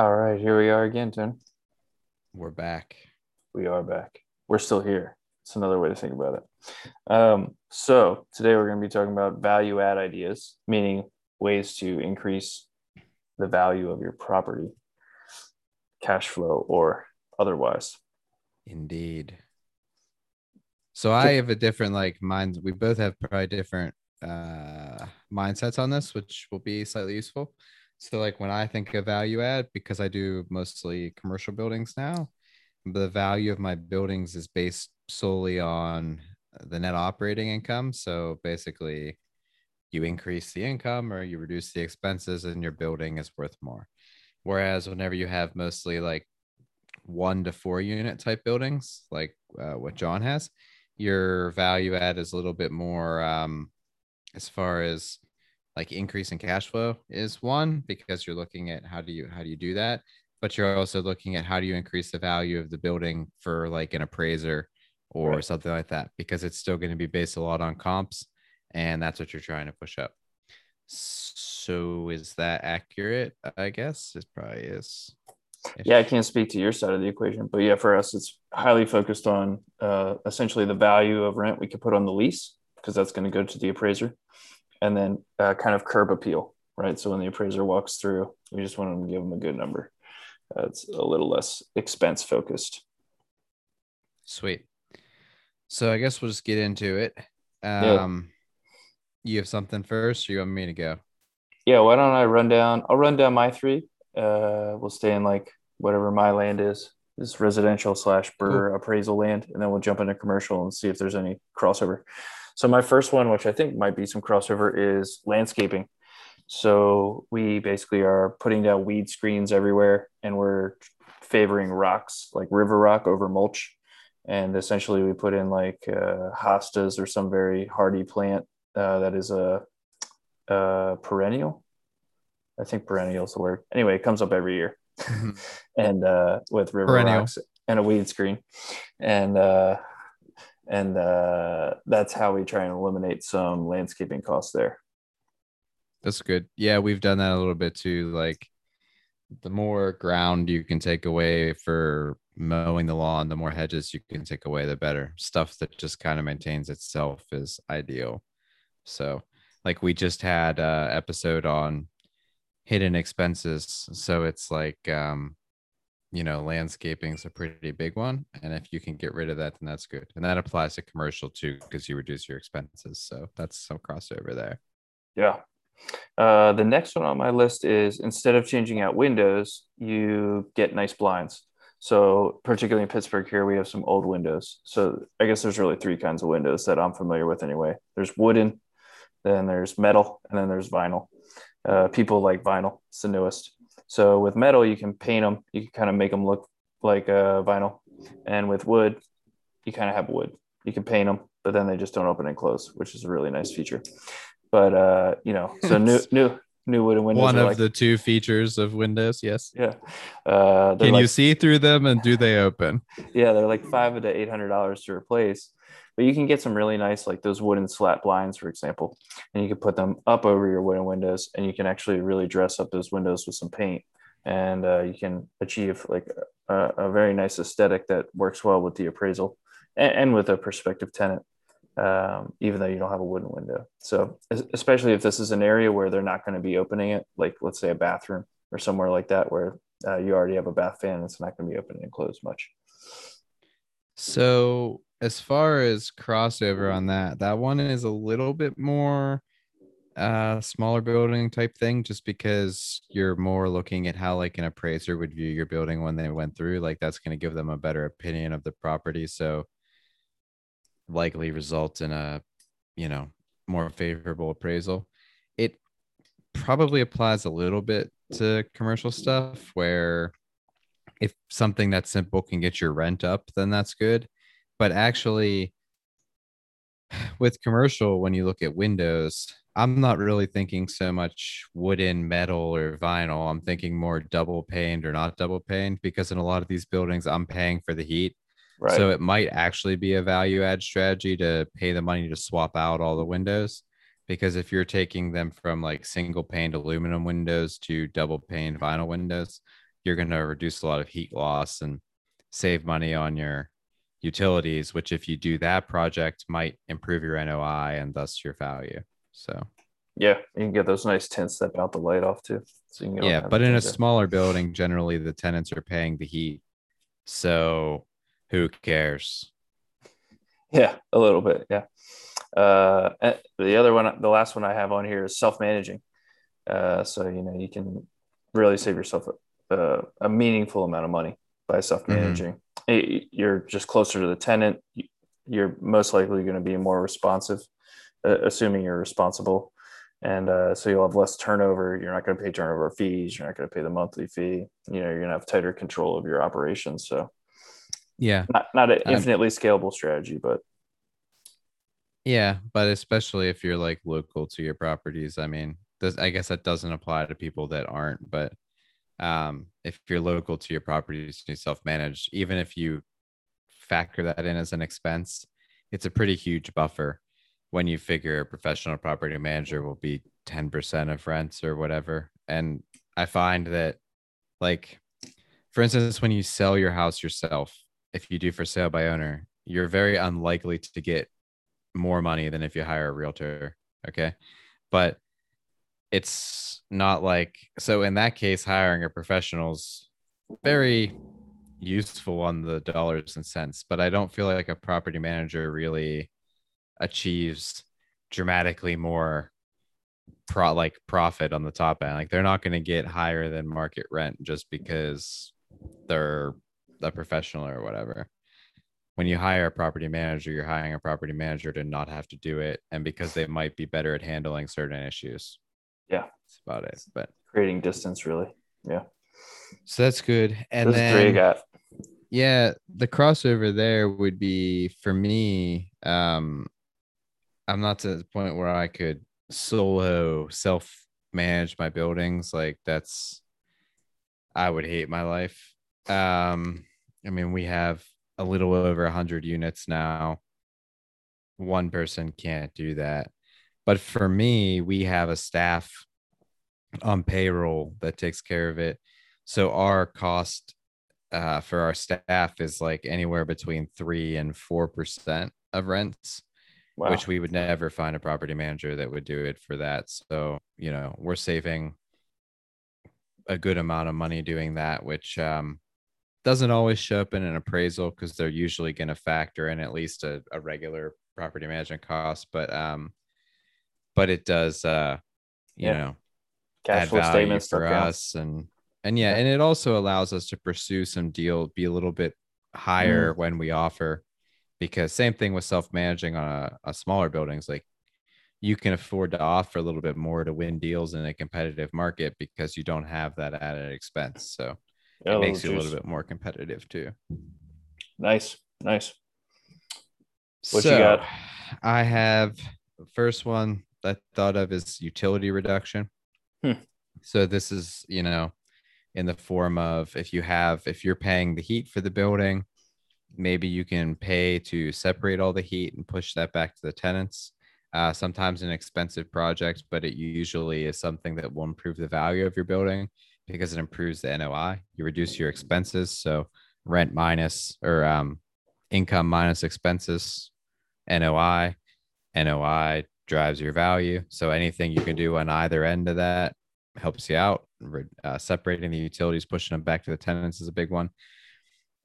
All right, here we are again, Tim. We're back. We are back. We're still here. It's another way to think about it. Um, so today we're going to be talking about value add ideas, meaning ways to increase the value of your property, cash flow, or otherwise. Indeed. So I have a different like mind. We both have probably different uh mindsets on this, which will be slightly useful. So like when I think of value add, because I do mostly commercial buildings now, the value of my buildings is based solely on the net operating income. So basically you increase the income or you reduce the expenses and your building is worth more. Whereas whenever you have mostly like one to four unit type buildings, like uh, what John has, your value add is a little bit more um, as far as like increase in cash flow is one because you're looking at how do you how do you do that but you're also looking at how do you increase the value of the building for like an appraiser or right. something like that because it's still going to be based a lot on comps and that's what you're trying to push up. So is that accurate? I guess it probably is. Yeah, I can't speak to your side of the equation, but yeah, for us, it's highly focused on uh, essentially the value of rent we could put on the lease because that's going to go to the appraiser, and then uh, kind of curb appeal, right? So when the appraiser walks through, we just want to give them a good number. Uh, it's a little less expense focused. Sweet. So I guess we'll just get into it. Um, yeah. You have something first, or you want me to go? Yeah, why don't I run down? I'll run down my three uh, we'll stay in like whatever my land is, is residential slash BRRRR appraisal land, and then we'll jump into commercial and see if there's any crossover. So my first one, which I think might be some crossover, is landscaping. So we basically are putting down weed screens everywhere, and we're favoring rocks like river rock over mulch. And essentially, we put in like uh, hostas or some very hardy plant uh, that is a, a perennial I think perennial is the word. Anyway, it comes up every year, mm-hmm. and uh, with river perennial. rocks and a weed screen, and uh, and uh, that's how we try and eliminate some landscaping costs there. That's good. Yeah, we've done that a little bit too. Like the more ground you can take away for mowing the lawn, the more hedges you can take away, the better. Stuff that just kind of maintains itself is ideal. So, like we just had a episode on hidden expenses. So it's like, um, you know, landscaping is a pretty big one. And if you can get rid of that, then that's good. And that applies to commercial too, because you reduce your expenses. So that's some crossover there. Yeah. Uh, the next one on my list is instead of changing out windows, you get nice blinds. So, particularly in Pittsburgh, here we have some old windows. So, I guess there's really three kinds of windows that I'm familiar with anyway. There's wooden, then there's metal, and then there's vinyl uh, people like vinyl. It's the newest. So with metal, you can paint them. You can kind of make them look like uh, vinyl. And with wood, you kind of have wood. You can paint them, but then they just don't open and close, which is a really nice feature. But uh, you know, so new new new wooden windows. One of like, the two features of Windows, yes. Yeah. Uh, Can like, you see through them and do they open? Yeah, they're like five to eight hundred dollars to replace but you can get some really nice like those wooden slat blinds for example and you can put them up over your wooden windows and you can actually really dress up those windows with some paint. And uh, you can achieve like a, a, very nice aesthetic that works well with the appraisal and, and with a prospective tenant um, even though you don't have a wooden window. So especially if this is an area where they're not going to be opening it like let's say a bathroom or somewhere like that where uh, you already have a bath fan it's not going to be open and closed much. So as far as crossover on that, that one is a little bit more uh smaller building type thing just because you're more looking at how like an appraiser would view your building when they went through like that's going to give them a better opinion of the property. So likely result in a you know more favorable appraisal. It probably applies a little bit to commercial stuff where if something that simple can get your rent up then that's good but actually with commercial when you look at windows i'm not really thinking so much wooden metal or vinyl i'm thinking more double paned or not double paned because in a lot of these buildings i'm paying for the heat right. so it might actually be a value add strategy to pay the money to swap out all the windows because if you're taking them from like single paned aluminum windows to double paned vinyl windows you're going to reduce a lot of heat loss and save money on your utilities, which if you do that project might improve your NOI and thus your value. So yeah, you can get those nice tents that bounce the light off too. So you can yeah, but in a smaller building, generally the tenants are paying the heat. So who cares? Yeah, a little bit. Yeah. Uh, the other one, the last one I have on here is self-managing. Uh, so you know you can really save yourself a, a meaningful amount of money by self-managing. Mm-hmm. You're just closer to the tenant. You're most likely going to be more responsive, uh, assuming you're responsible, and uh, so you'll have less turnover. You're not going to pay turnover fees. You're not going to pay the monthly fee. You know you're going to have tighter control of your operations. So yeah, not not an infinitely um, scalable strategy, but yeah, but especially if you're like local to your properties. I mean, this, I guess that doesn't apply to people that aren't, but um, if you're local to your properties and you self-manage, even if you factor that in as an expense, it's a pretty huge buffer when you figure a professional property manager will be 10% of rents or whatever. And I find that like for instance, when you sell your house yourself, if you do for sale by owner, you're very unlikely to get more money than if you hire a realtor. Okay. But it's not like so in that case hiring a professional's very useful on the dollars and cents but i don't feel like a property manager really achieves dramatically more pro like profit on the top end. Like they're not going to get higher than market rent just because they're a professional or whatever. When you hire a property manager you're hiring a property manager to not have to do it and because they might be better at handling certain issues yeah, that's about it. But creating distance, really. Yeah. So that's good. And Those then three got. Yeah, the crossover there would be for me. Um, I'm not to the point where I could solo self manage my buildings. Like that's, I would hate my life. Um, I mean, we have a little over a hundred units now. One person can't do that. But for me, we have a staff on payroll that takes care of it. So our cost uh, for our staff is like anywhere between three and four percent of rents, wow. which we would never find a property manager that would do it for that. So you know we're saving a good amount of money doing that, which um, doesn't always show up in an appraisal because they're usually going to factor in at least a, a regular property management cost. But um, but it does uh you yeah. know cash flow statements for us. And and yeah, and it also allows us to pursue some deal be a little bit higher mm. when we offer because same thing with self-managing on a, a smaller buildings like you can afford to offer a little bit more to win deals in a competitive market because you don't have that added expense. So yeah, it makes you a little bit more competitive too. Nice nice. What so, you got? I have first one I thought of is utility reduction. Hmm. So this is, you know, in the form of if you have if you're paying the heat for the building, maybe you can pay to separate all the heat and push that back to the tenants. Uh, sometimes an expensive project, but it usually is something that will improve the value of your building because it improves the NOI. You reduce your expenses, so rent minus or um, income minus expenses, NOI, NOI drives your value. So anything you can do on either end of that helps you out. Uh, separating the utilities, pushing them back to the tenants is a big one.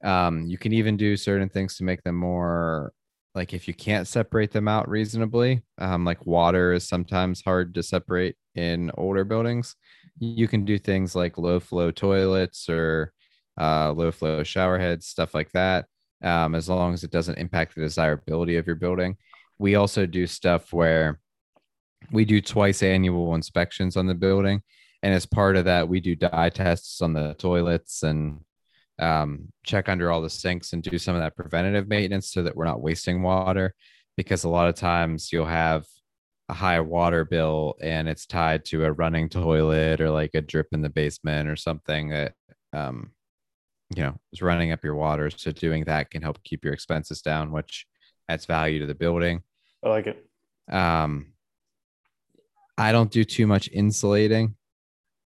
Um, you can even do certain things to make them more like if you can't separate them out reasonably, um, like water is sometimes hard to separate in older buildings. You can do things like low flow toilets or uh, low flow shower heads, stuff like that, um, as long as it doesn't impact the desirability of your building we also do stuff where we do twice annual inspections on the building. And as part of that we do dye tests on the toilets and um, check under all the sinks and do some of that preventative maintenance so that we're not wasting water. Because a lot of times you'll have a high water bill and it's tied to a running toilet or like a drip in the basement or something that um, you know is running up your water. So doing that can help keep your expenses down which adds value to the building. I like it. Um, I don't do too much insulating.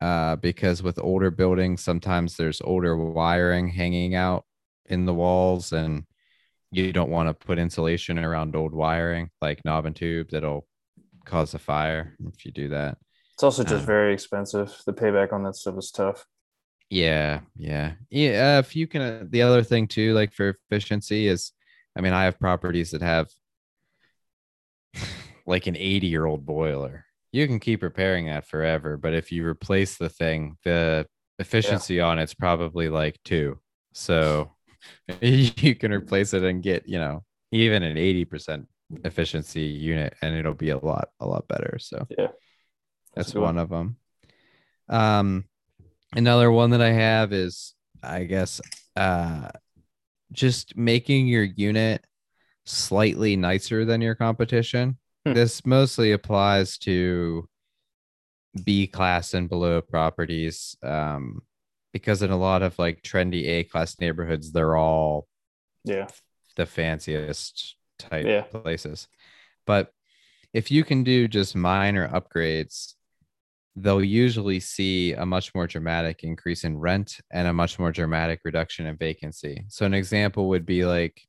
uh, because with older buildings, sometimes there's older wiring hanging out in the walls, and you don't want to put insulation around old wiring like knob and tube that'll cause a fire if you do that. It's also just Uh, very expensive. The payback on that stuff is tough. Yeah, yeah, yeah. If you can, uh, the other thing too, like for efficiency, is, I mean, I have properties that have like an 80 year old boiler. You can keep repairing that forever, but if you replace the thing, the efficiency on it's probably like two. So you can replace it and get, you know, even an 80% efficiency unit and it'll be a lot, a lot better. So Yeah. that's one. one of them. Um, another one that I have is, I guess, uh, just making your unit slightly nicer than your competition. Hmm. This mostly applies to B class and below properties, um, because in a lot of like trendy A class neighborhoods, they're all Yeah. the fanciest type Yeah. places. But if you can do just minor upgrades, they'll usually see a much more dramatic increase in rent and a much more dramatic reduction in vacancy. So an example would be like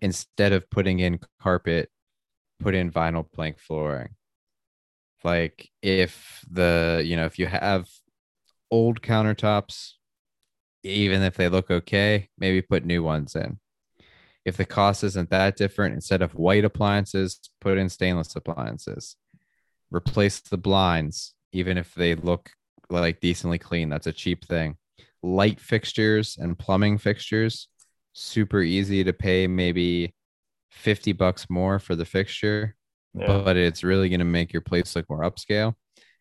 instead of putting in carpet, put in vinyl plank flooring. Like if the, you know, if you have old countertops, even if they look okay, maybe put new ones in if the cost isn't that different, instead of white appliances, put in stainless appliances. Replace the blinds, even if they look like decently clean. That's a cheap thing. Light fixtures and plumbing fixtures, super easy to pay maybe 50 bucks more for the fixture, Yeah. but it's really going to make your place look more upscale.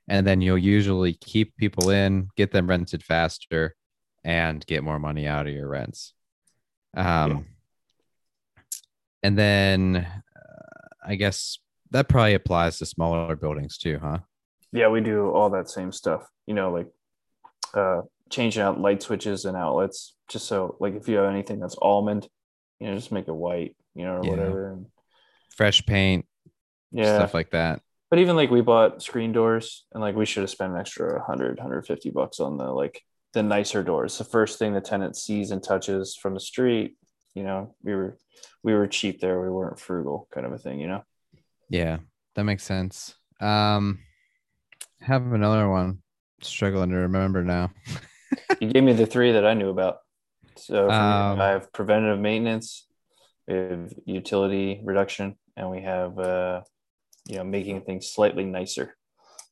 And then you'll usually keep people in, get them rented faster, and get more money out of your rents. Um, and then uh, I guess that probably applies to smaller buildings too, huh? Yeah, we do all that same stuff. You know, like uh changing out light switches and outlets, just so like if you have anything that's almond, you know, just make it white, you know, or Yeah. whatever. And Fresh paint, yeah. stuff like that. but even like we bought screen doors and like we should have spent an extra 100 150 bucks on the like the nicer doors the first thing the tenant sees and touches from the street you know we were we were cheap there we weren't frugal kind of a thing you know Yeah, that makes sense. Um, have another one. Struggling to remember now. you gave me the three that i knew about so Um, i have preventative maintenance we have utility reduction and we have uh you know making things slightly nicer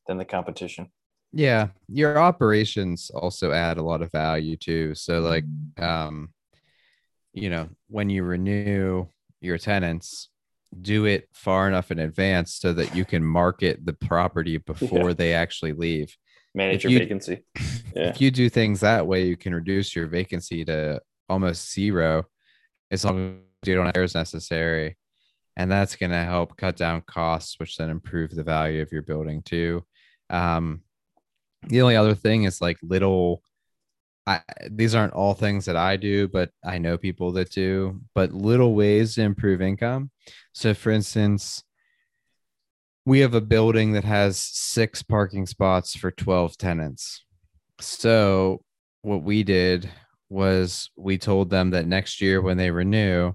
than the competition Yeah, your operations also add a lot of value too. So like um you know, when you renew your tenants, do it far enough in advance so that you can market the property before they actually leave. manage If your you- vacancy yeah If you do things that way, you can reduce your vacancy to almost zero as long as you don't have as necessary. And that's going to help cut down costs, which then improve the value of your building too. Um, the only other thing is like little, I, these aren't all things that I do, but I know people that do, but little ways to improve income. So, for instance, we have a building that has six parking spots for 12 tenants. So, what we did was we told them that next year when they renew,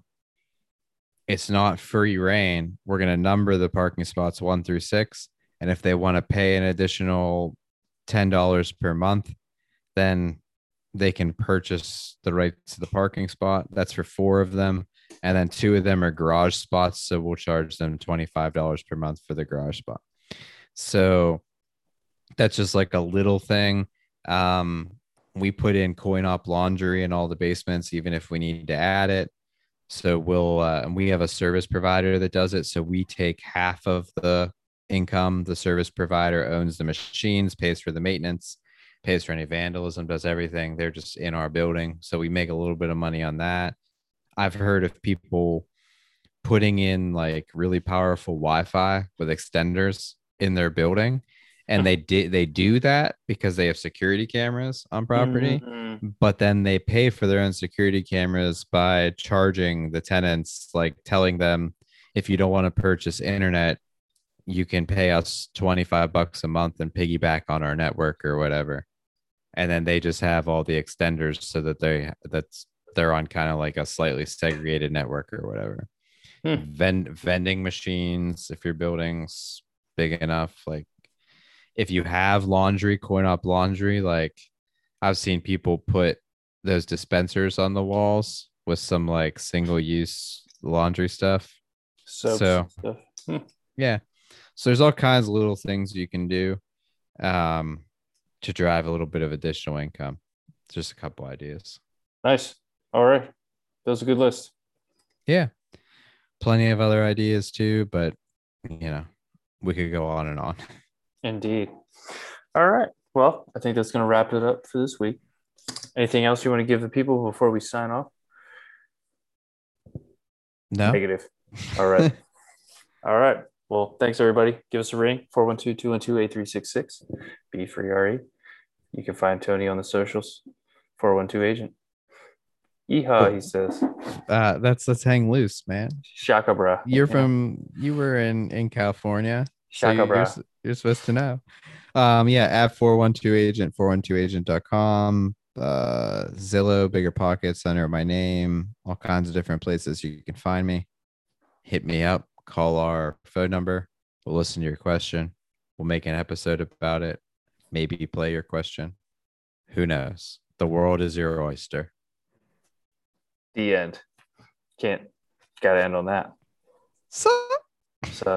it's not free rein. We're going to number the parking spots one through six. And if they want to pay an additional $10 per month, then they can purchase the right to the parking spot. That's for four of them. And then two of them are garage spots. So we'll charge them $25 per month for the garage spot. So that's just like a little thing. Um, we put in coin op laundry in all the basements, even if we need to add it. So we'll, uh, and we have a service provider that does it. So we take half of the income. The service provider owns the machines, pays for the maintenance, pays for any vandalism, does everything. They're just in our building. So we make a little bit of money on that. I've heard of people putting in like really powerful Wi-Fi with extenders in their building. And they did they do that because they have security cameras on property, Mhm. but then they pay for their own security cameras by charging the tenants, like telling them if you don't want to purchase internet, you can pay us 25 bucks a month and piggyback on our network or whatever. And then they just have all the extenders so that they that's they're on kind of like a slightly segregated network or whatever. Hmm. Vend, vending machines, if your building's big enough, like if you have laundry, coin op laundry, like I've seen people put those dispensers on the walls with some like single use laundry stuff. Soaps So- stuff. Hmm. Yeah. So there's all kinds of little things you can do um, to drive a little bit of additional income. Just a couple ideas. Nice. All right. That was a good list. Yeah. Plenty of other ideas too, but you know, we could go on and on. Indeed. All right. Well, I think that's going to wrap it up for this week. Anything else you want to give the people before we sign off? No. Negative. All right. All right. Well, thanks everybody. Give us a ring 412 212 8366. B free RE. You can find Tony on the socials 412 agent. Yeehaw, he says. Uh that's let's hang loose, man. Shaka bra. You're Yeah. from you were in in California. So Shaka you- bra. you're, you're supposed to know. Um, yeah, at 412 agent, 412agent.com, uh, Zillow, Bigger Pockets under my name, all kinds of different places you can find me. Hit me up, call our phone number. We'll listen to your question. We'll make an episode about it. Maybe play your question. Who knows? The world is your oyster. The end. Can't. Got to end on that. So So.